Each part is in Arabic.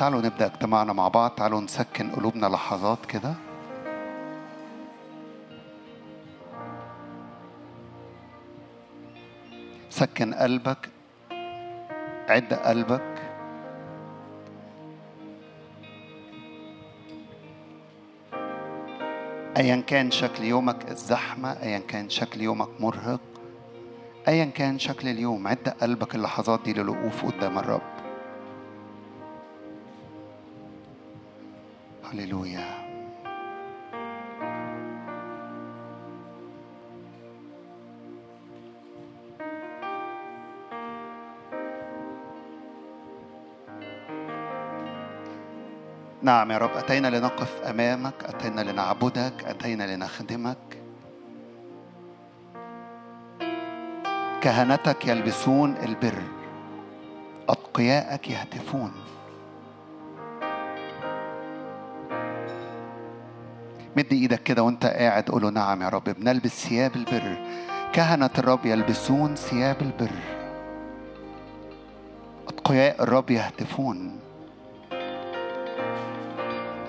تعالوا نبدأ اجتماعنا مع بعض. تعالوا نسكن قلوبنا لحظات كده. سكن قلبك عد قلبك. ايا كان شكل يومك الزحمة ايا كان شكل يومك مرهق ايا كان شكل اليوم عد قلبك اللحظات دي للوقوف قدام الرب. نعم يا رب أتينا لنقف أمامك أتينا لنعبدك أتينا لنخدمك. كهنتك يلبسون البر أتقياءك يهتفون. مد إيدك كده وأنت قاعد قول له نعم يا رب بنلبس ثياب البر. كهنة الرب يلبسون ثياب البر. أتقياء الرب يهتفون.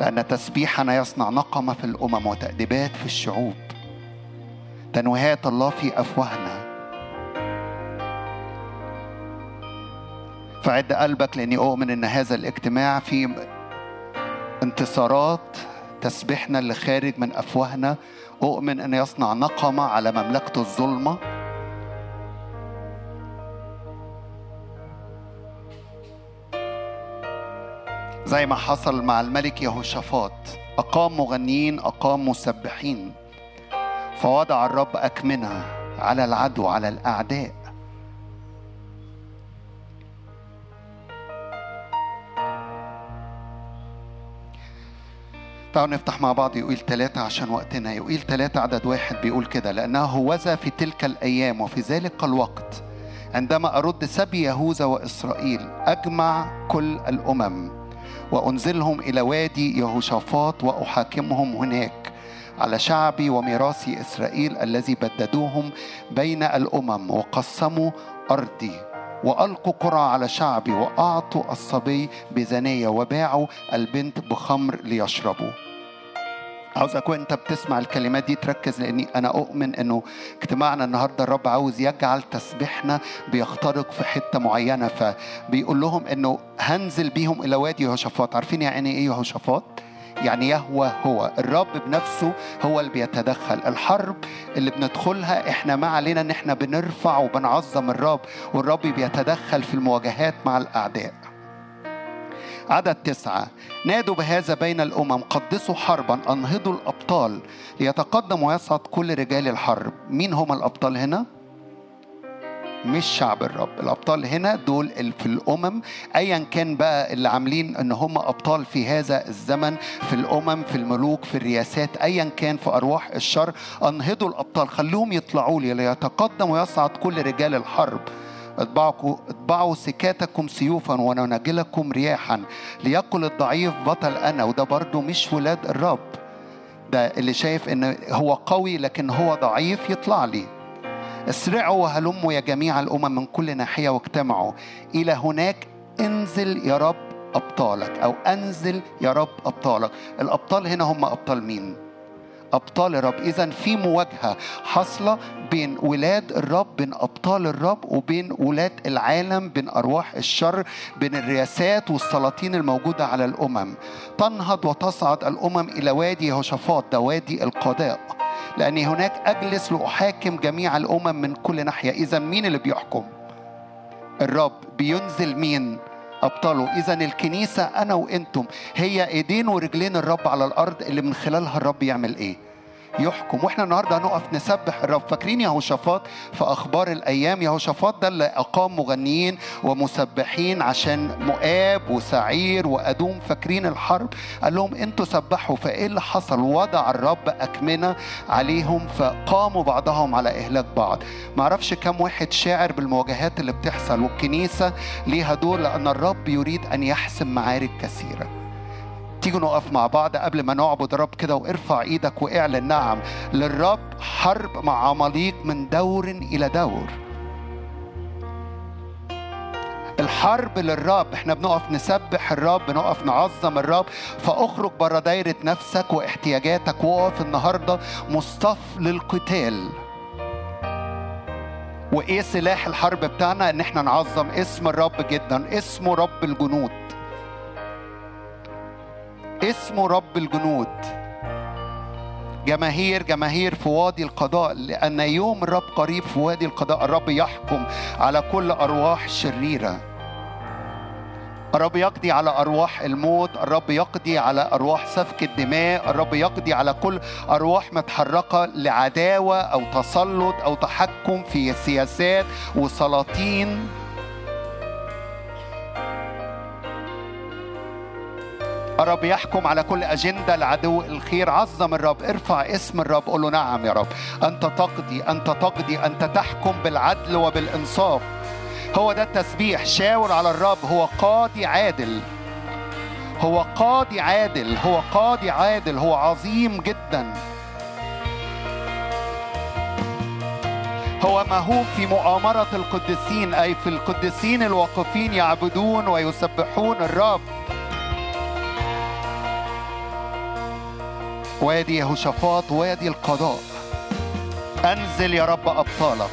لأن تسبيحنا يصنع نقمة في الأمم وتأديبات في الشعوب. تنويهات الله في أفواهنا. فعد قلبك لأني أؤمن أن هذا الاجتماع فيه انتصارات تسبيحنا اللي خارج من أفواهنا. أؤمن أن يصنع نقمة على مملكة الظلمة. زي ما حصل مع الملك يهوشافاط. أقام مغنيين أقام مسبحين. فوضع الرب أكمنة على العدو على الأعداء. تعالوا نفتح مع بعض يقول ثلاثة عشان وقتنا. يقول ثلاثة عدد واحد بيقول كده لأنه هوذا في تلك الأيام وفي ذلك الوقت عندما أرد سبي يهوذا وإسرائيل أجمع كل الأمم وأنزلهم إلى وادي يهوشافاط وأحاكمهم هناك على شعبي وميراثي إسرائيل الذي بددوهم بين الأمم وقسموا أرضي وألقوا قرى على شعبي وأعطوا الصبي بزنية وباعوا البنت بخمر ليشربوا. عاوزك وانت بتسمع الكلمات دي تركز لأني أنا أؤمن إنه اجتماعنا النهارده الرب عاوز يجعل تسبيحنا بيخترق في حتة معينة. فبيقول لهم إنه هنزل بيهم إلى وادي يهوشافاط. عارفين يعني إيه يهوشافاط؟ يعني يهوى هو. الرب بنفسه هو اللي بيتدخل. الحرب اللي بندخلها إحنا ما علينا إن إحنا بنرفع وبنعظم الرب والرب بيتدخل في المواجهات مع الأعداء. عدد تسعة. نادوا بهذا بين الأمم قدسوا حربا أنهضوا الأبطال ليتقدم ويصعد كل رجال الحرب. مين هم الأبطال هنا؟ مش شعب الرب. الأبطال هنا دول في الأمم. أيا كان بقى اللي عاملين إن هم أبطال في هذا الزمن في الأمم في الملوك في الرياسات أيا كان في أرواح الشر أنهضوا الأبطال. خلوهم يطلعوا لي ليتقدم ويصعد كل رجال الحرب. اطبعوا سكاتكم سيوفا وننجلكم رياحا. ليقل الضعيف بطل أنا وده برضو مش ولاد الرب. ده اللي شايف إن هو قوي لكن هو ضعيف يطلع لي. اسرعوا وهلموا يا جميع الأمم من كل ناحية واجتمعوا. إلى هناك انزل يا رب أبطالك أو أنزل يا رب أبطالك. الأبطال هنا هم أبطال مين؟ أبطال الرب. إذا في مواجهة حاصلة بين ولاد الرب بين أبطال الرب وبين ولاد العالم بين أرواح الشر بين الرياسات والسلاطين الموجودة على الأمم. تنهض وتصعد الأمم إلى وادي يهوشافاط ده وادي القضاء. لأني هناك أجلس لأحاكم جميع الأمم من كل ناحية. إذا مين اللي بيحكم؟ الرب. بينزل مين؟ أبطاله. إذا الكنيسة أنا وإنتم هي إيدين ورجلين الرب على الأرض اللي من خلالها الرب يعمل إيه؟ يحكم. وإحنا النهارده هنقف نسبح الرب. فاكرين يهوشافاط؟ في أخبار الأيام يهوشافاط ده اللي أقام مغنيين ومسبحين عشان مؤاب وسعير وأدوم. فاكرين الحرب؟ قال لهم أنتوا سبحوا فإيه اللي حصل؟ وضع الرب أكمنة عليهم فقاموا بعضهم على إهلاك بعض. معرفش كم واحد شاعر بالمواجهات اللي بتحصل والكنيسة ليها دور لأن الرب يريد أن يحسم معارك كثيرة. تيجوا نقف مع بعض قبل ما نعبد الرب كده وارفع إيدك واعلن نعم. للرب حرب مع عماليق من دور إلى دور. الحرب للرب إحنا بنقف نسبح الرب بنقف نعظم الرب. فأخرج بره دايرة نفسك واحتياجاتك وقف النهاردة مصطف للقتال. وإيه سلاح الحرب بتاعنا؟ إن إحنا نعظم اسم الرب جدا اسمه رب الجنود. اسمه رب الجنود. جماهير جماهير في وادي القضاء لأن يوم الرب قريب في وادي القضاء الرب يحكم على كل أرواح شريرة. الرب يقضي على أرواح الموت الرب يقضي على أرواح سفك الدماء الرب يقضي على كل أرواح متحركة لعداوة أو تسلط أو تحكم في سياسات وسلاطين. الرب يحكم على كل أجندة العدو الخير. عظم الرب ارفع اسم الرب قول له نعم يا رب. أنت تقضي أنت تقضي أنت تحكم بالعدل وبالإنصاف. هو ده التسبيح. شاور على الرب. هو قاضي عادل. هو قاضي عادل. هو قاضي عادل. هو عظيم جدا. هو مهوب في مؤامرة القديسين أي في القديسين الواقفين يعبدون ويسبحون الرب. وادي يهوشافاط وادي القضاء. أنزل يا رب أبطالك.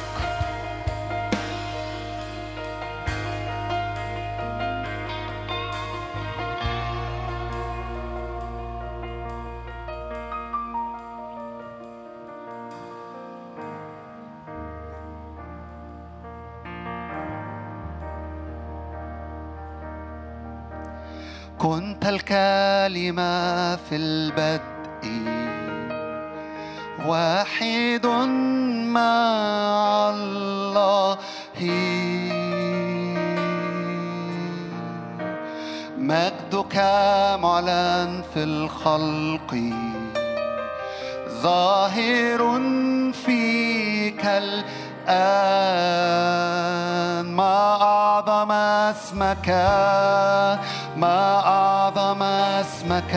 كنت الكلمة في البدء. واحد مع الله. مجدك معلن في الخلق ظاهر فيك الآن. ما أعظم اسمك ما أعظم اسمك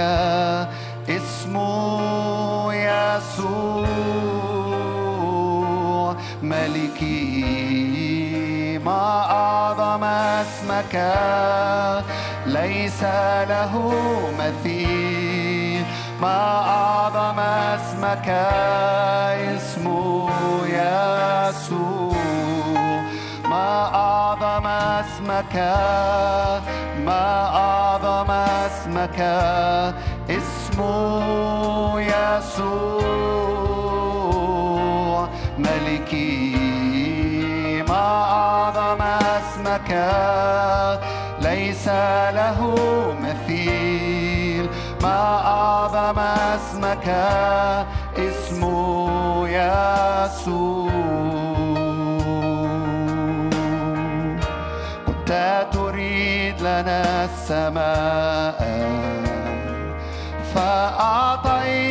ملكي ما أعظم اسمك. ليس له مثيل. ما أعظم اسمك. اسمه يسوع. ما أعظم اسمك. ما أعظم اسمك. اسمه يسوع. ليس له مثيل. ما أعظم اسمك اسمه يسوع. كنت تريد لنا السماء فأعطيتها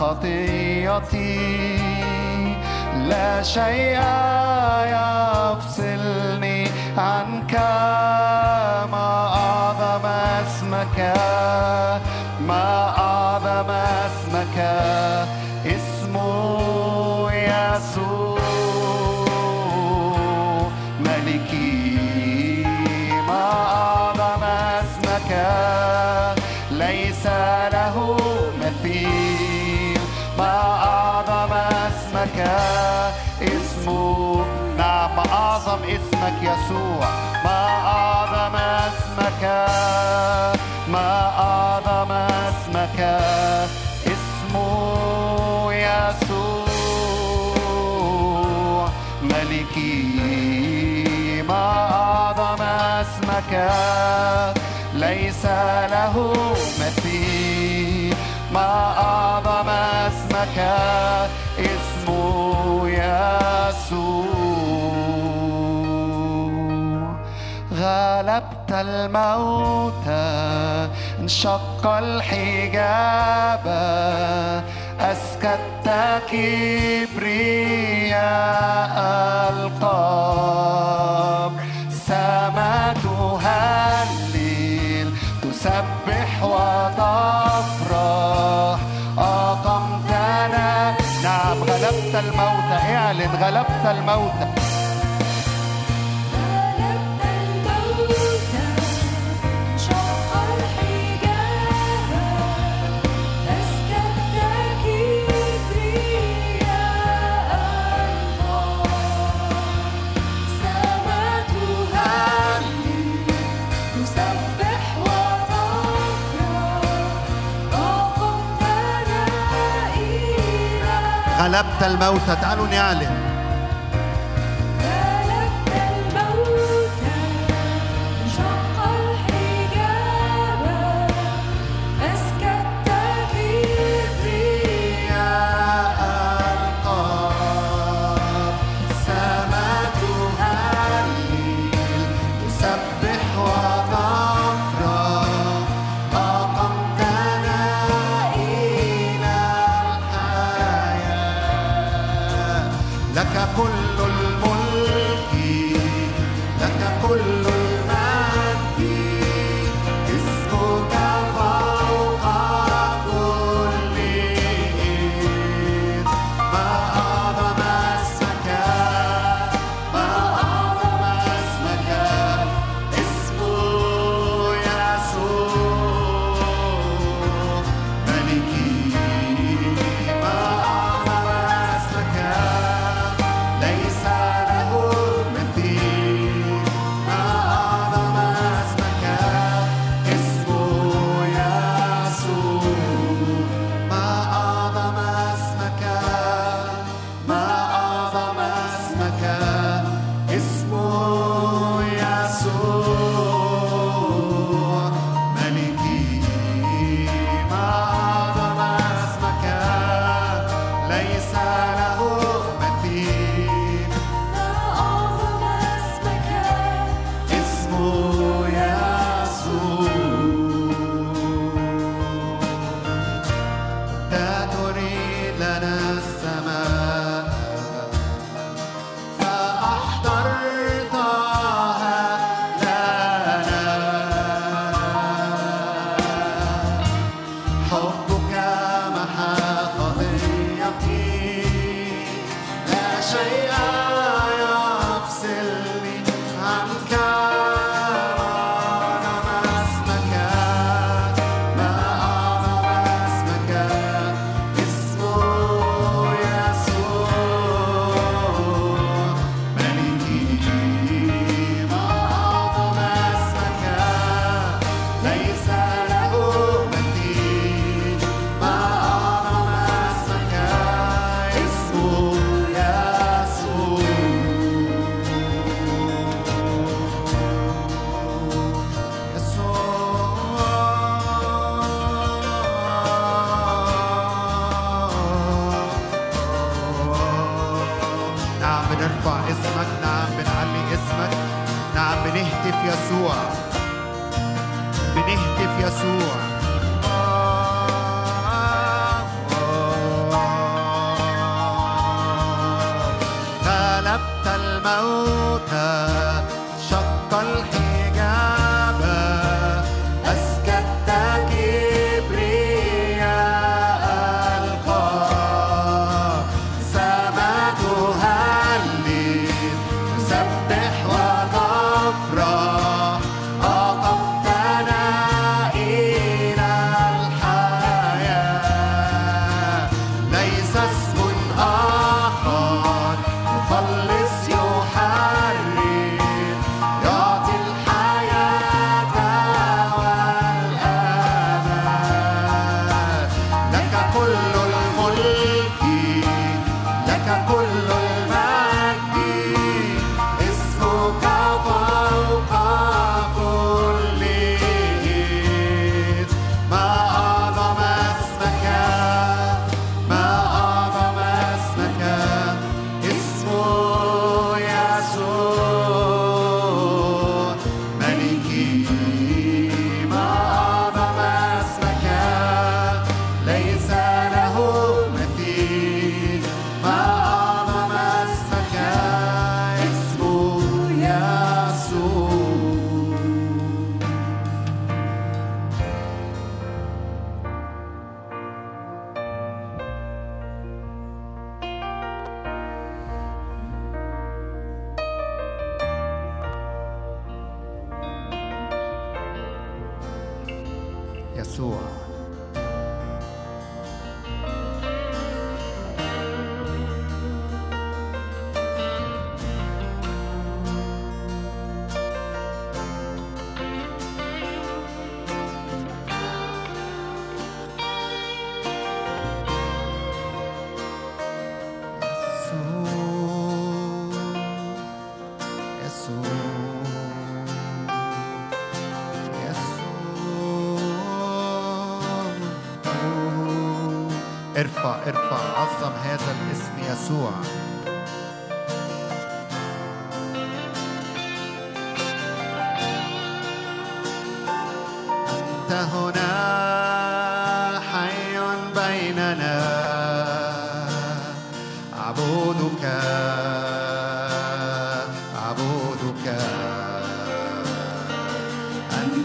خطيتي لا شيء يفصلني عنك. ما أعظم اسمك ما أعظم اسمك يسوع. ما أعظم اسمك ما أعظم اسمك. اسمه يسوع. ملكي ما أعظم اسمك. ليس له مثيل ما أعظم اسمك. اسمه يسوع. غلبت الموت انشق الحجاب. أسكت كبرياء القبر سما تهلل تسبح وتفرح. أقمتنا. نعم غلبت الموت. إعلن غلبت الموت. تعالوا نعلن.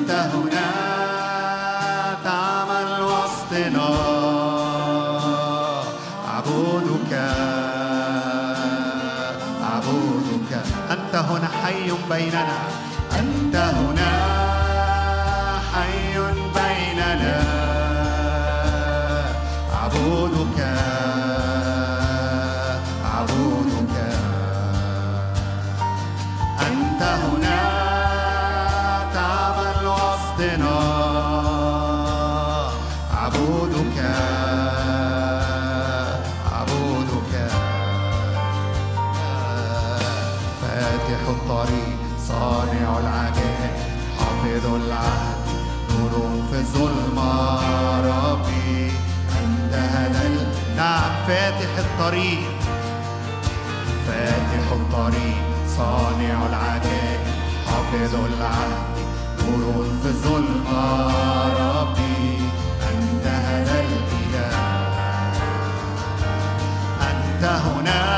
أنت هنا تعمل وسطنا أعبدك أنت هنا حي بيننا. الطريق. فاتح الطريق صانع العجائب حافظ العهد نور في الظلمة. ربي أنت هذا الإله. أنت هناك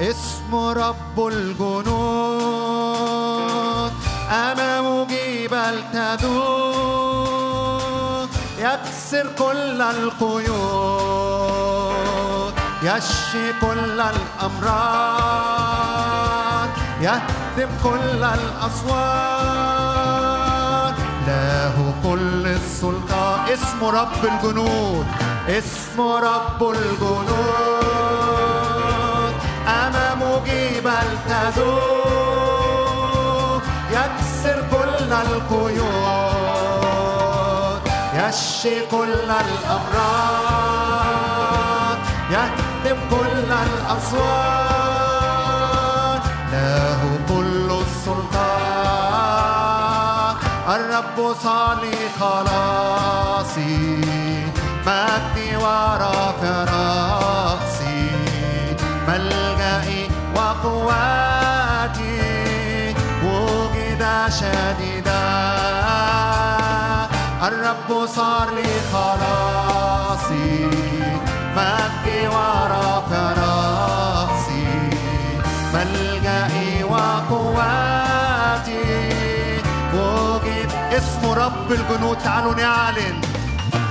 اسم رب الجنود. يكسر كل القيود. يشفي كل الأمراض. يهدم كل الأصوات. له كل السلطان اسم رب الجنود. اسم رب الجنود. مجيب التذوب يكسر كل القيود يشفي كل الأمراض يهدم كل الأصوات. له كل السلطان الرب صالي خلاصي مجدي ورافع رأسي. وقواتي وجد شديدا الرب صار لي خلاصي مجدي ورافع راسي ملجئي وقواتي وجد اسم رب الجنود. تعالوا نعلن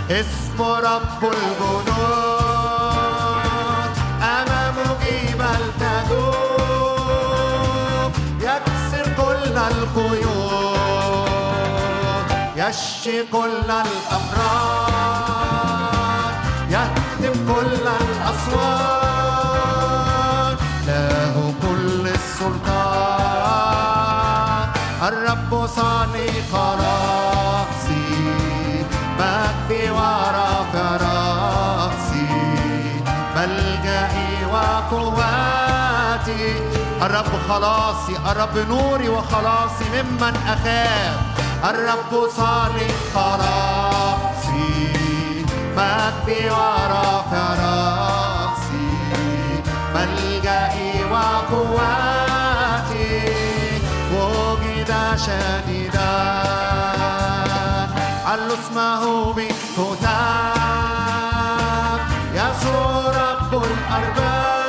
اسم رب الجنود. القيود يشفي كل الأمراض. الرب خلاصي الرب نوري وخلاصي ممن أخاف. الرب صالح خلاصي مجدي ورافع رأسي. ملجئي وقواتي وجد شديدا. علوا اسمه بالكتاب يسوع رب الأرباب.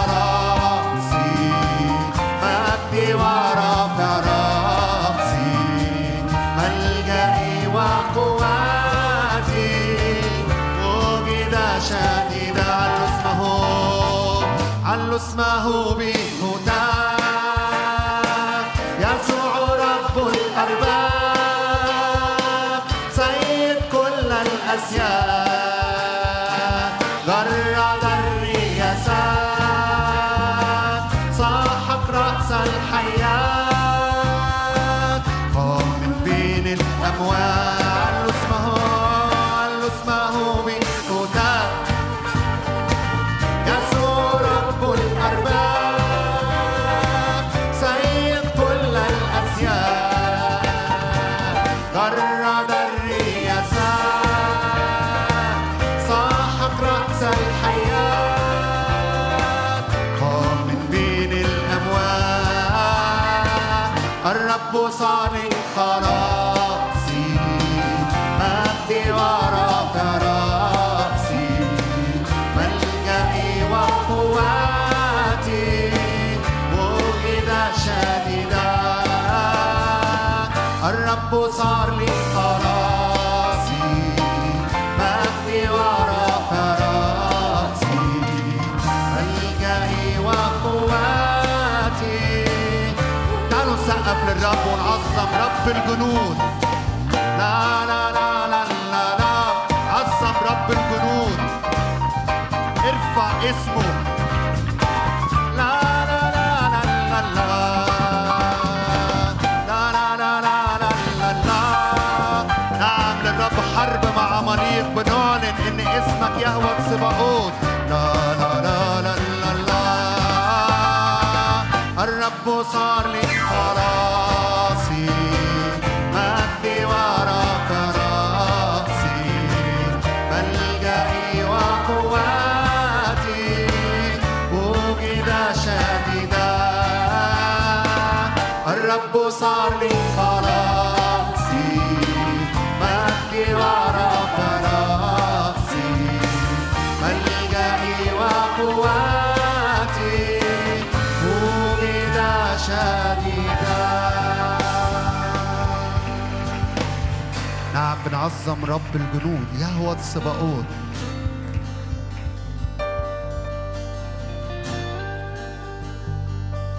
It's my hobby. للرب ونعظم رب الجنود بنعظم رب الجنود يهوى السباقوت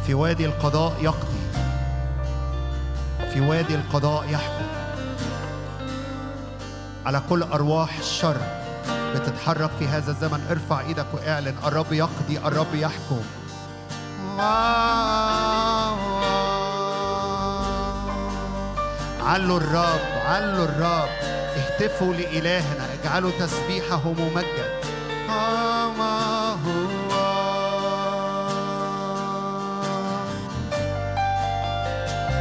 في وادي القضاء يقضي في وادي القضاء يحكم. على كل أرواح الشر بتتحرك في هذا الزمن ارفع إيدك واعلن الرب يقضي الرب يحكم. علوا الرب علوا الرب. اهتفوا لإلهنا اجعلوا تسبيحه ممجد. ما هو.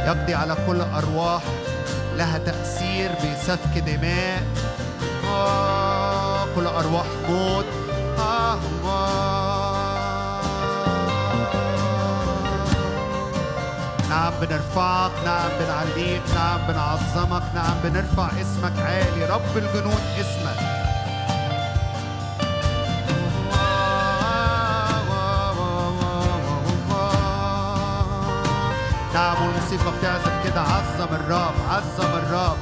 يقضي على كل أرواح لها تأثير بسفك دماء. آه، كل أرواح موت. آه، بنرفعك نعم بنعليك نعم بنعظمك نعم بنرفع اسمك عالي. رب الجنود اسمك. نعم والموسيقى بتعزف كده. عظم الرب عظم الرب.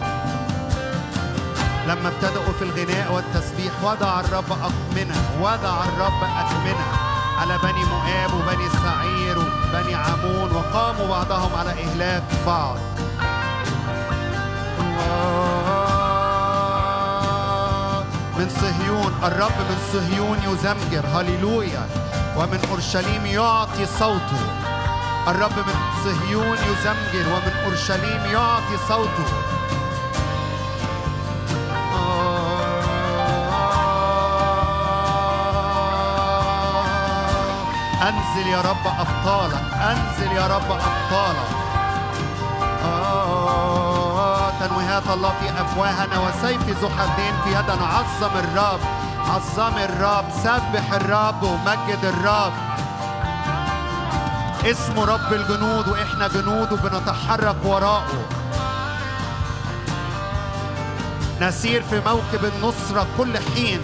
لما ابتدأوا في الغناء والتسبيح وضع الرب أكمنة وضع الرب أكمنة. على بني مؤاب وبني سعير وبني عمون وقاموا بعضهم على إهلاك بعض. من صهيون الرب من صهيون يزمجر هللويا. ومن أورشليم يعطي صوته. الرب من صهيون يزمجر ومن أورشليم يعطي صوته. أنزل يا رب أبطالك أنزل يا رب أبطالك آه، تنويهات الله في أفواهنا وسيف ذو حدين في يدنا. عظم الرب عظم الرب سبح الرب ومجد الرب. اسمه رب الجنود وإحنا جنود وبنتحرك وراءه. نسير في موكب النصرة كل حين.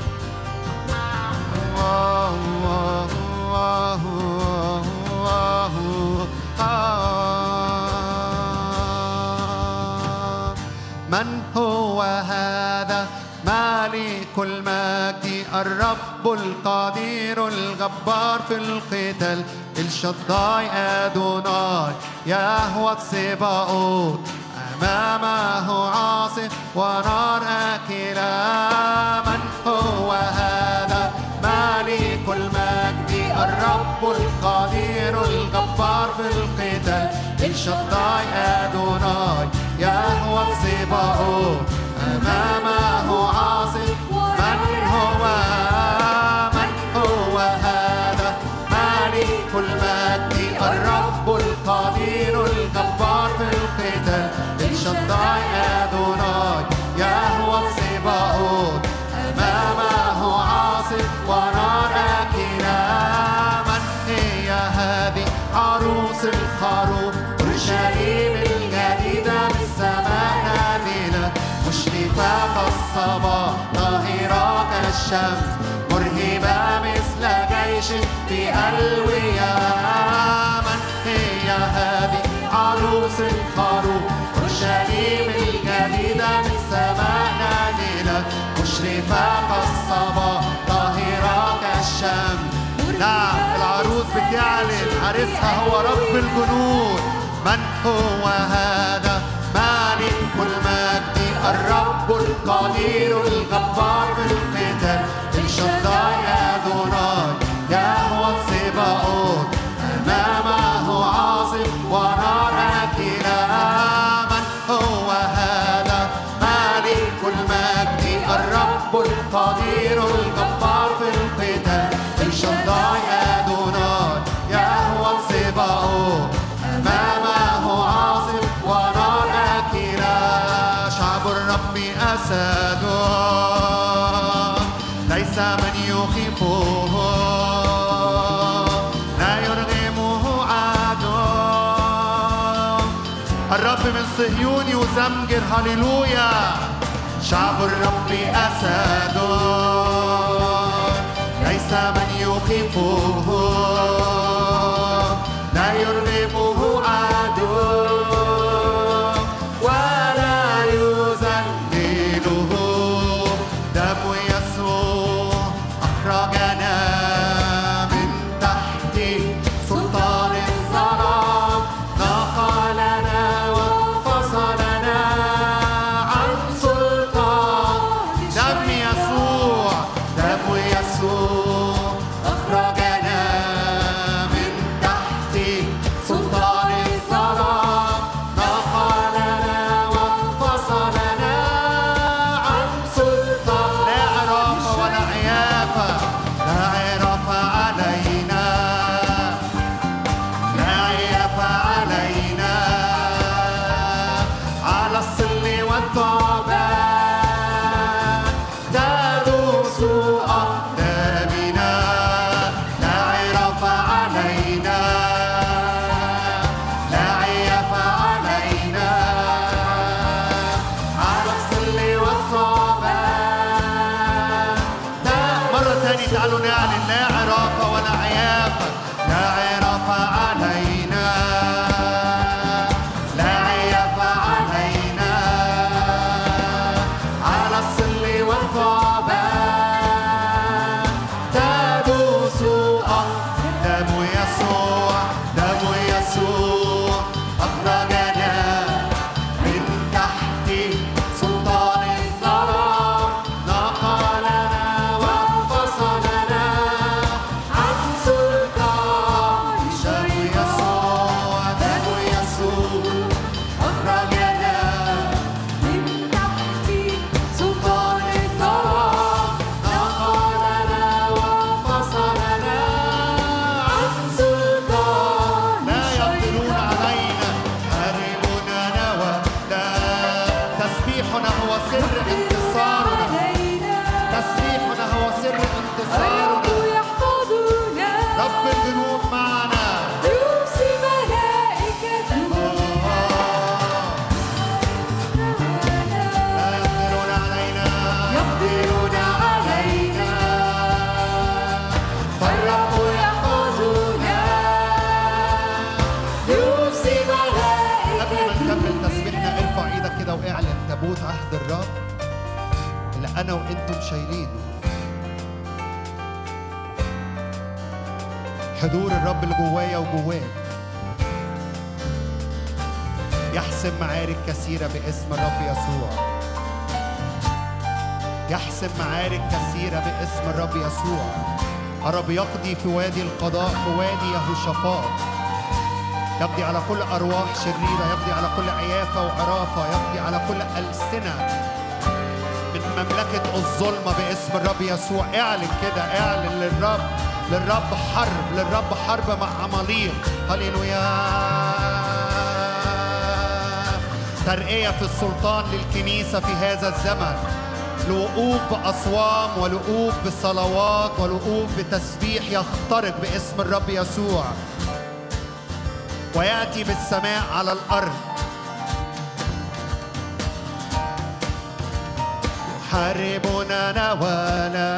من هو هذا؟ مالك المجد الرب القدير الجبار في القتال. الشداي أدوناي يهوى السباؤوت أمامه عاصف ونار أكلا من هو هذا؟ الرب القدير الجبار في القتال. الشداي أدوناي يهوى السباؤوت أمامه عاصف كالشمس مرهبة مثل جيش في ألوية من هي هذه عروس الخروف أورشليم الجديدة بالسماء نازلة. مشرفة كالصباح طاهرة كالشمس نعم العروس بتعلن عريسها هو رب الجنود. من هو هذا؟ مالك المجد الرب القدير الجبار في يزمجر هللويا. شعب الرب أسد ليس من يخيفه شايلينه حضور الرب اللي جوايا وجواك يحسم معارك كثيرة باسم الرب يسوع. يحسم معارك كثيرة باسم الرب يسوع. الرب يقضي في وادي القضاء في وادي يهوشافاط. يقضي على كل أرواح شريرة يقضي على كل عيافة وعرافة يقضي على كل ألسنة. مملكة الظلمة باسم الرب يسوع. اعلن كده اعلن للرب للرب حرب للرب حرب مع عماليق. هللويا. ترقية في السلطان للكنيسة في هذا الزمن. لوقوف بأصوام ولقوف بصلوات ولقوف بتسبيح يخترق باسم الرب يسوع. ويأتي بالسماء على الأرض. يحاربنا نوالا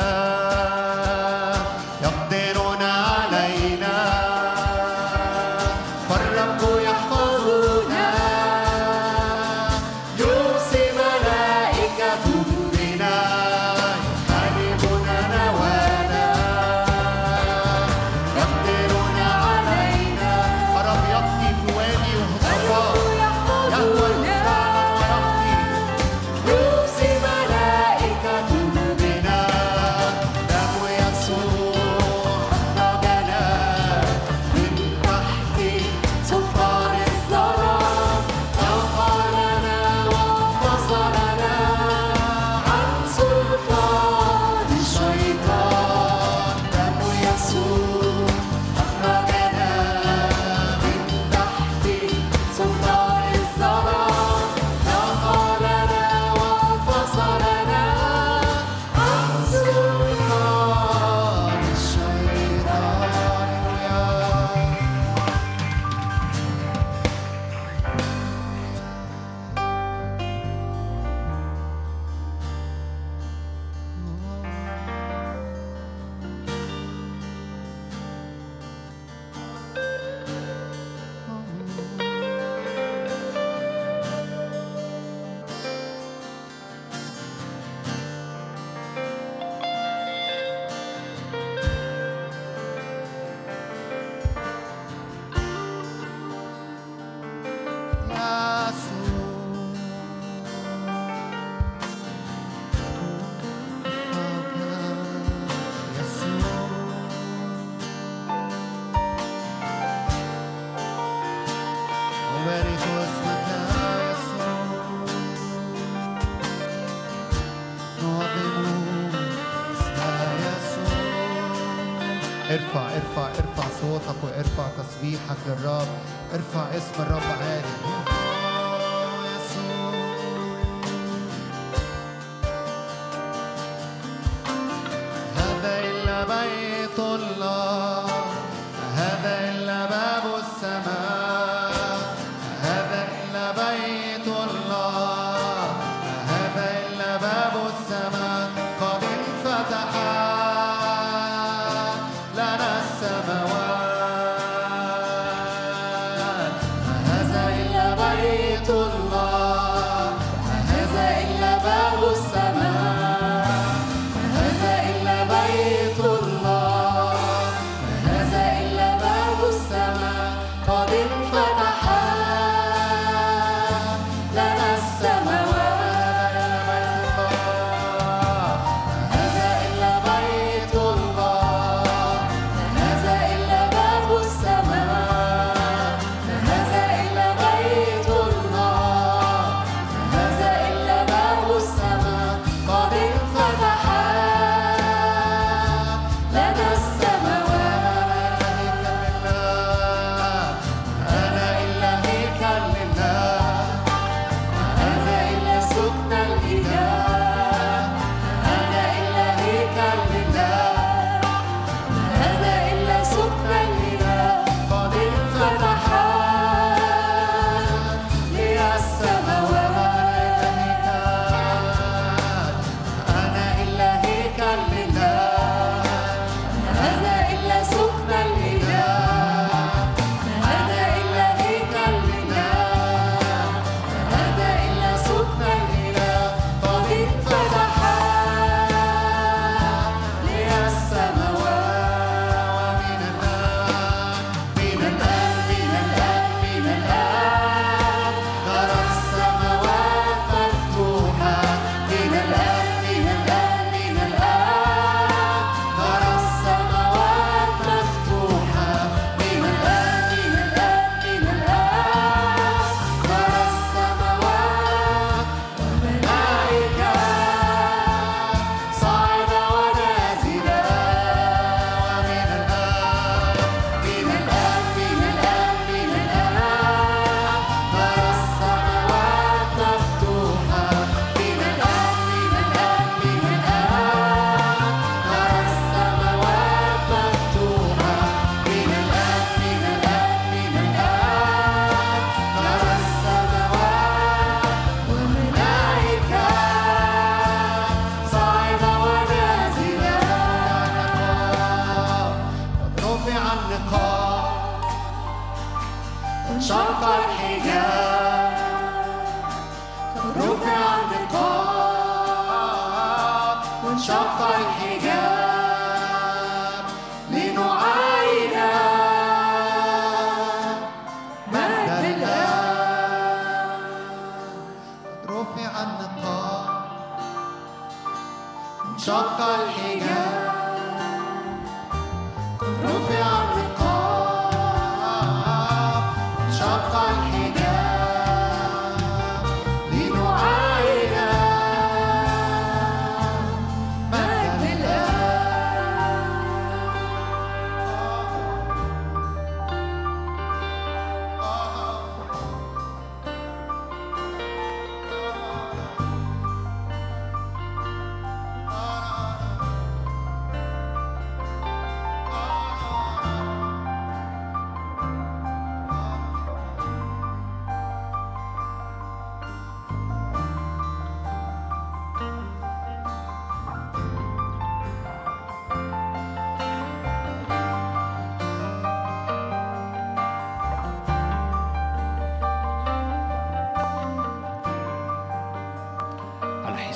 تسبيحك للرب ارفع اسم الرب عالي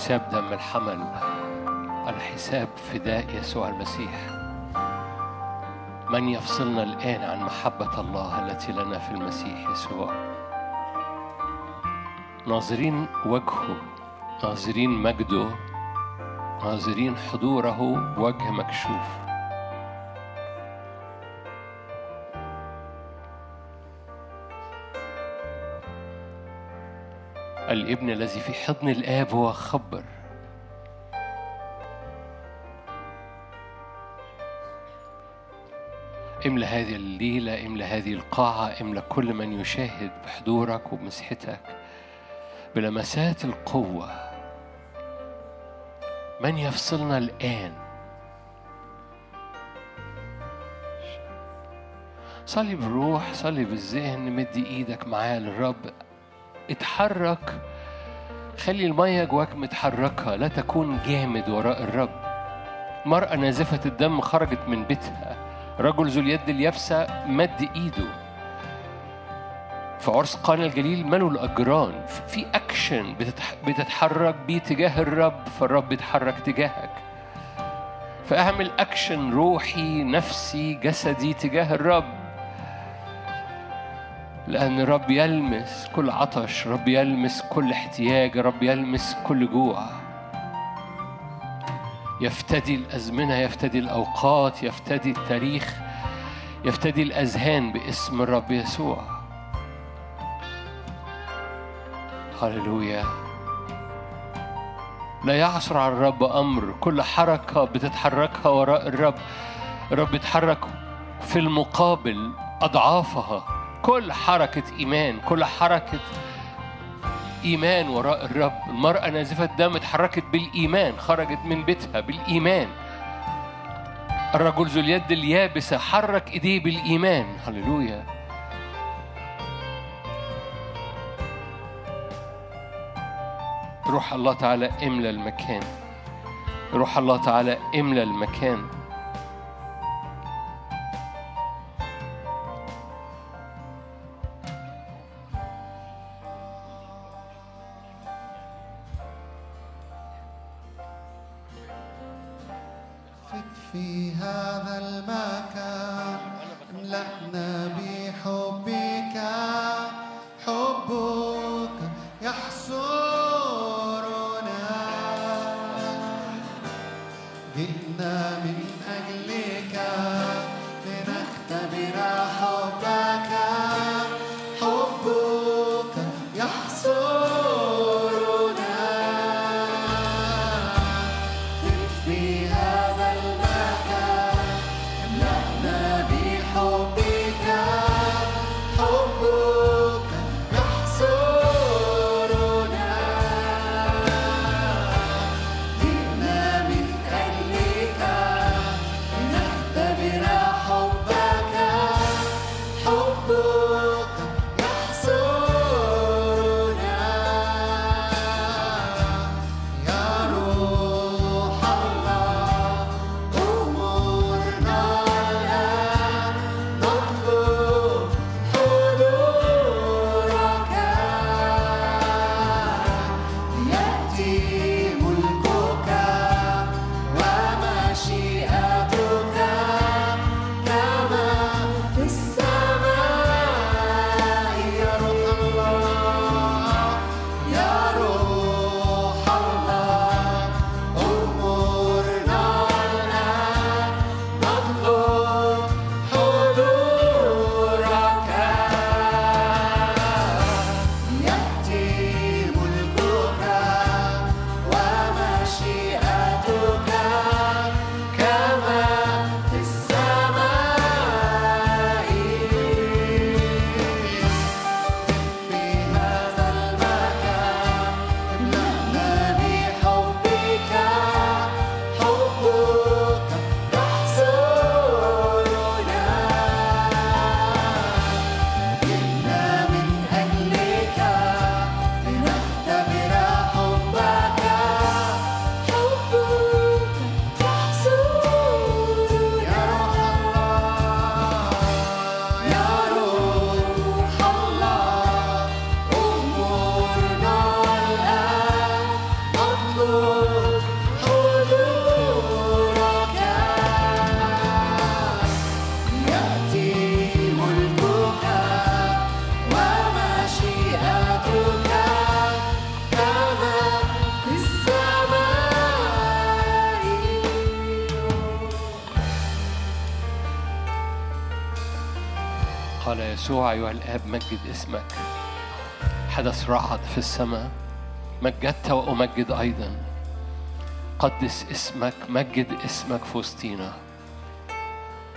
حساب دم الحمل على حساب فداء يسوع المسيح. من يفصلنا الآن عن محبة الله التي لنا في المسيح يسوع؟ ناظرين وجهه ناظرين مجده ناظرين حضوره بوجه مكشوف. الابن الذي في حضن الآب هو خبر. املى هذه الليلة املى هذه القاعة املى كل من يشاهد بحضورك وبمسحتك بلمسات القوة من يفصلنا الآن؟ صلي بالروح صلي بالذهن مد إيدك معايا للرب. اتحرك. خلي المية جواك متحركة لا تكون جامد وراء الرب. مرأة نازفة الدم خرجت من بيتها. رجل ذو اليد اليابسة مد إيده. في عرس قانا الجليل ملوا الأجران. في أكشن بتتح... بتتحرك بيه تجاه الرب فالرب بيتحرك تجاهك. فأعمل أكشن روحي نفسي جسدي تجاه الرب. لأن الرب يلمس كل عطش رب يلمس كل احتياج رب يلمس كل جوع. يفتدي الأزمنة يفتدي الأوقات يفتدي التاريخ يفتدي الأذهان باسم الرب يسوع. هللويا. لا يعثر على الرب أمر كل حركة بتتحركها وراء الرب. الرب يتحرك في المقابل أضعافها. كل حركة إيمان كل حركة إيمان وراء الرب. المرأة نازفة الدم اتحركت بالإيمان خرجت من بيتها بالإيمان. الرجل ذو اليد اليابسة حرك إيديه بالإيمان. هللويا. روح الله تعالى املى المكان. روح الله تعالى املى المكان. أيها الآب مجد اسمك. حدث رعد في السماء. مجدت وأمجد أيضا. قدس اسمك مجد اسمك في وسطينا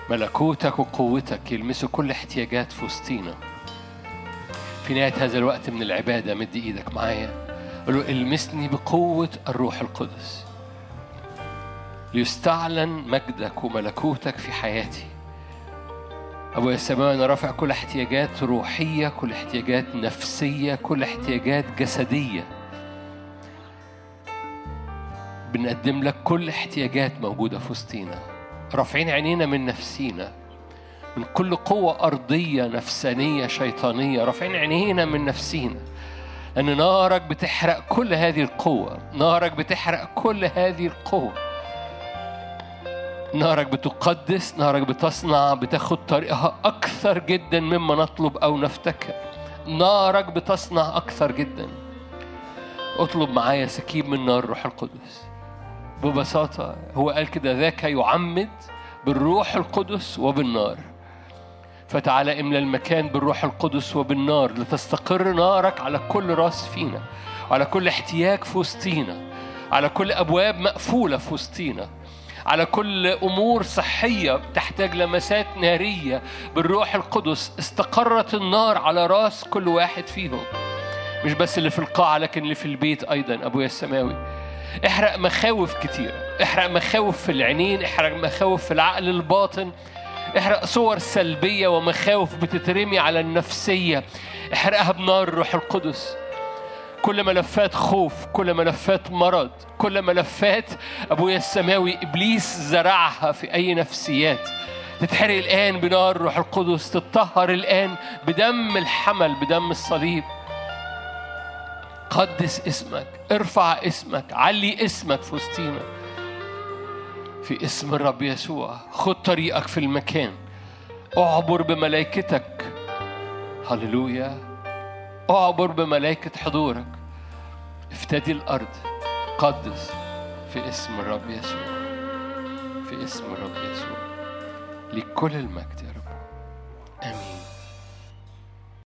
ملكوتك وقوتك يلمسوا كل احتياجات في وسطينا في نهاية هذا الوقت من العبادة مد إيدك معايا. قل له المسني بقوة الروح القدس. ليستعلن مجدك وملكوتك في حياتي. أبويا السماوي أنا رافع كل احتياجات روحية كل احتياجات نفسية كل احتياجات جسدية. بنقدم لك كل احتياجات موجودة في وسطينا. رافعين عينينا من نفسينا من كل قوة أرضية نفسانية شيطانية. رافعين عينينا من نفسينا. أن نارك بتحرق كل هذه القوة. نارك بتحرق كل هذه القوة. نارك بتقدس نارك بتصنع بتاخد طريقها أكثر جدا مما نطلب أو نفتكر. نارك بتصنع أكثر جدا. اطلب معايا سكيب من نار الروح القدس. ببساطة هو قال كده ذاك يعمد بالروح القدس وبالنار. فتعالى املى المكان بالروح القدس وبالنار لتستقر نارك على كل راس فينا وعلى كل احتياج في وسطينا على كل أبواب مقفولة في وسطينا. على كل أمور صحية تحتاج لمسات نارية بالروح القدس استقرت النار على راس كل واحد فيهم. مش بس اللي في القاعة لكن اللي في البيت أيضا أبويا السماوي. احرق مخاوف كتيرة احرق مخاوف في العينين احرق مخاوف في العقل الباطن. احرق صور سلبية ومخاوف بتترمي على النفسية. احرقها بنار الروح القدس. كل ملفات خوف كل ملفات مرض كل ملفات أبويا السماوي إبليس زرعها في أي نفسيات. تتحرق الآن بنار الروح القدس تتطهر الآن بدم الحمل بدم الصليب. قدس اسمك ارفع اسمك علي اسمك في وسطينا. في اسم الرب يسوع خد طريقك في المكان. أعبر بملائكتك. هللويا. أعبر بملائكة حضورك. افتدي الأرض قدس في اسم الرب يسوع. في اسم الرب يسوع. لكل المجد يا رب. آمين.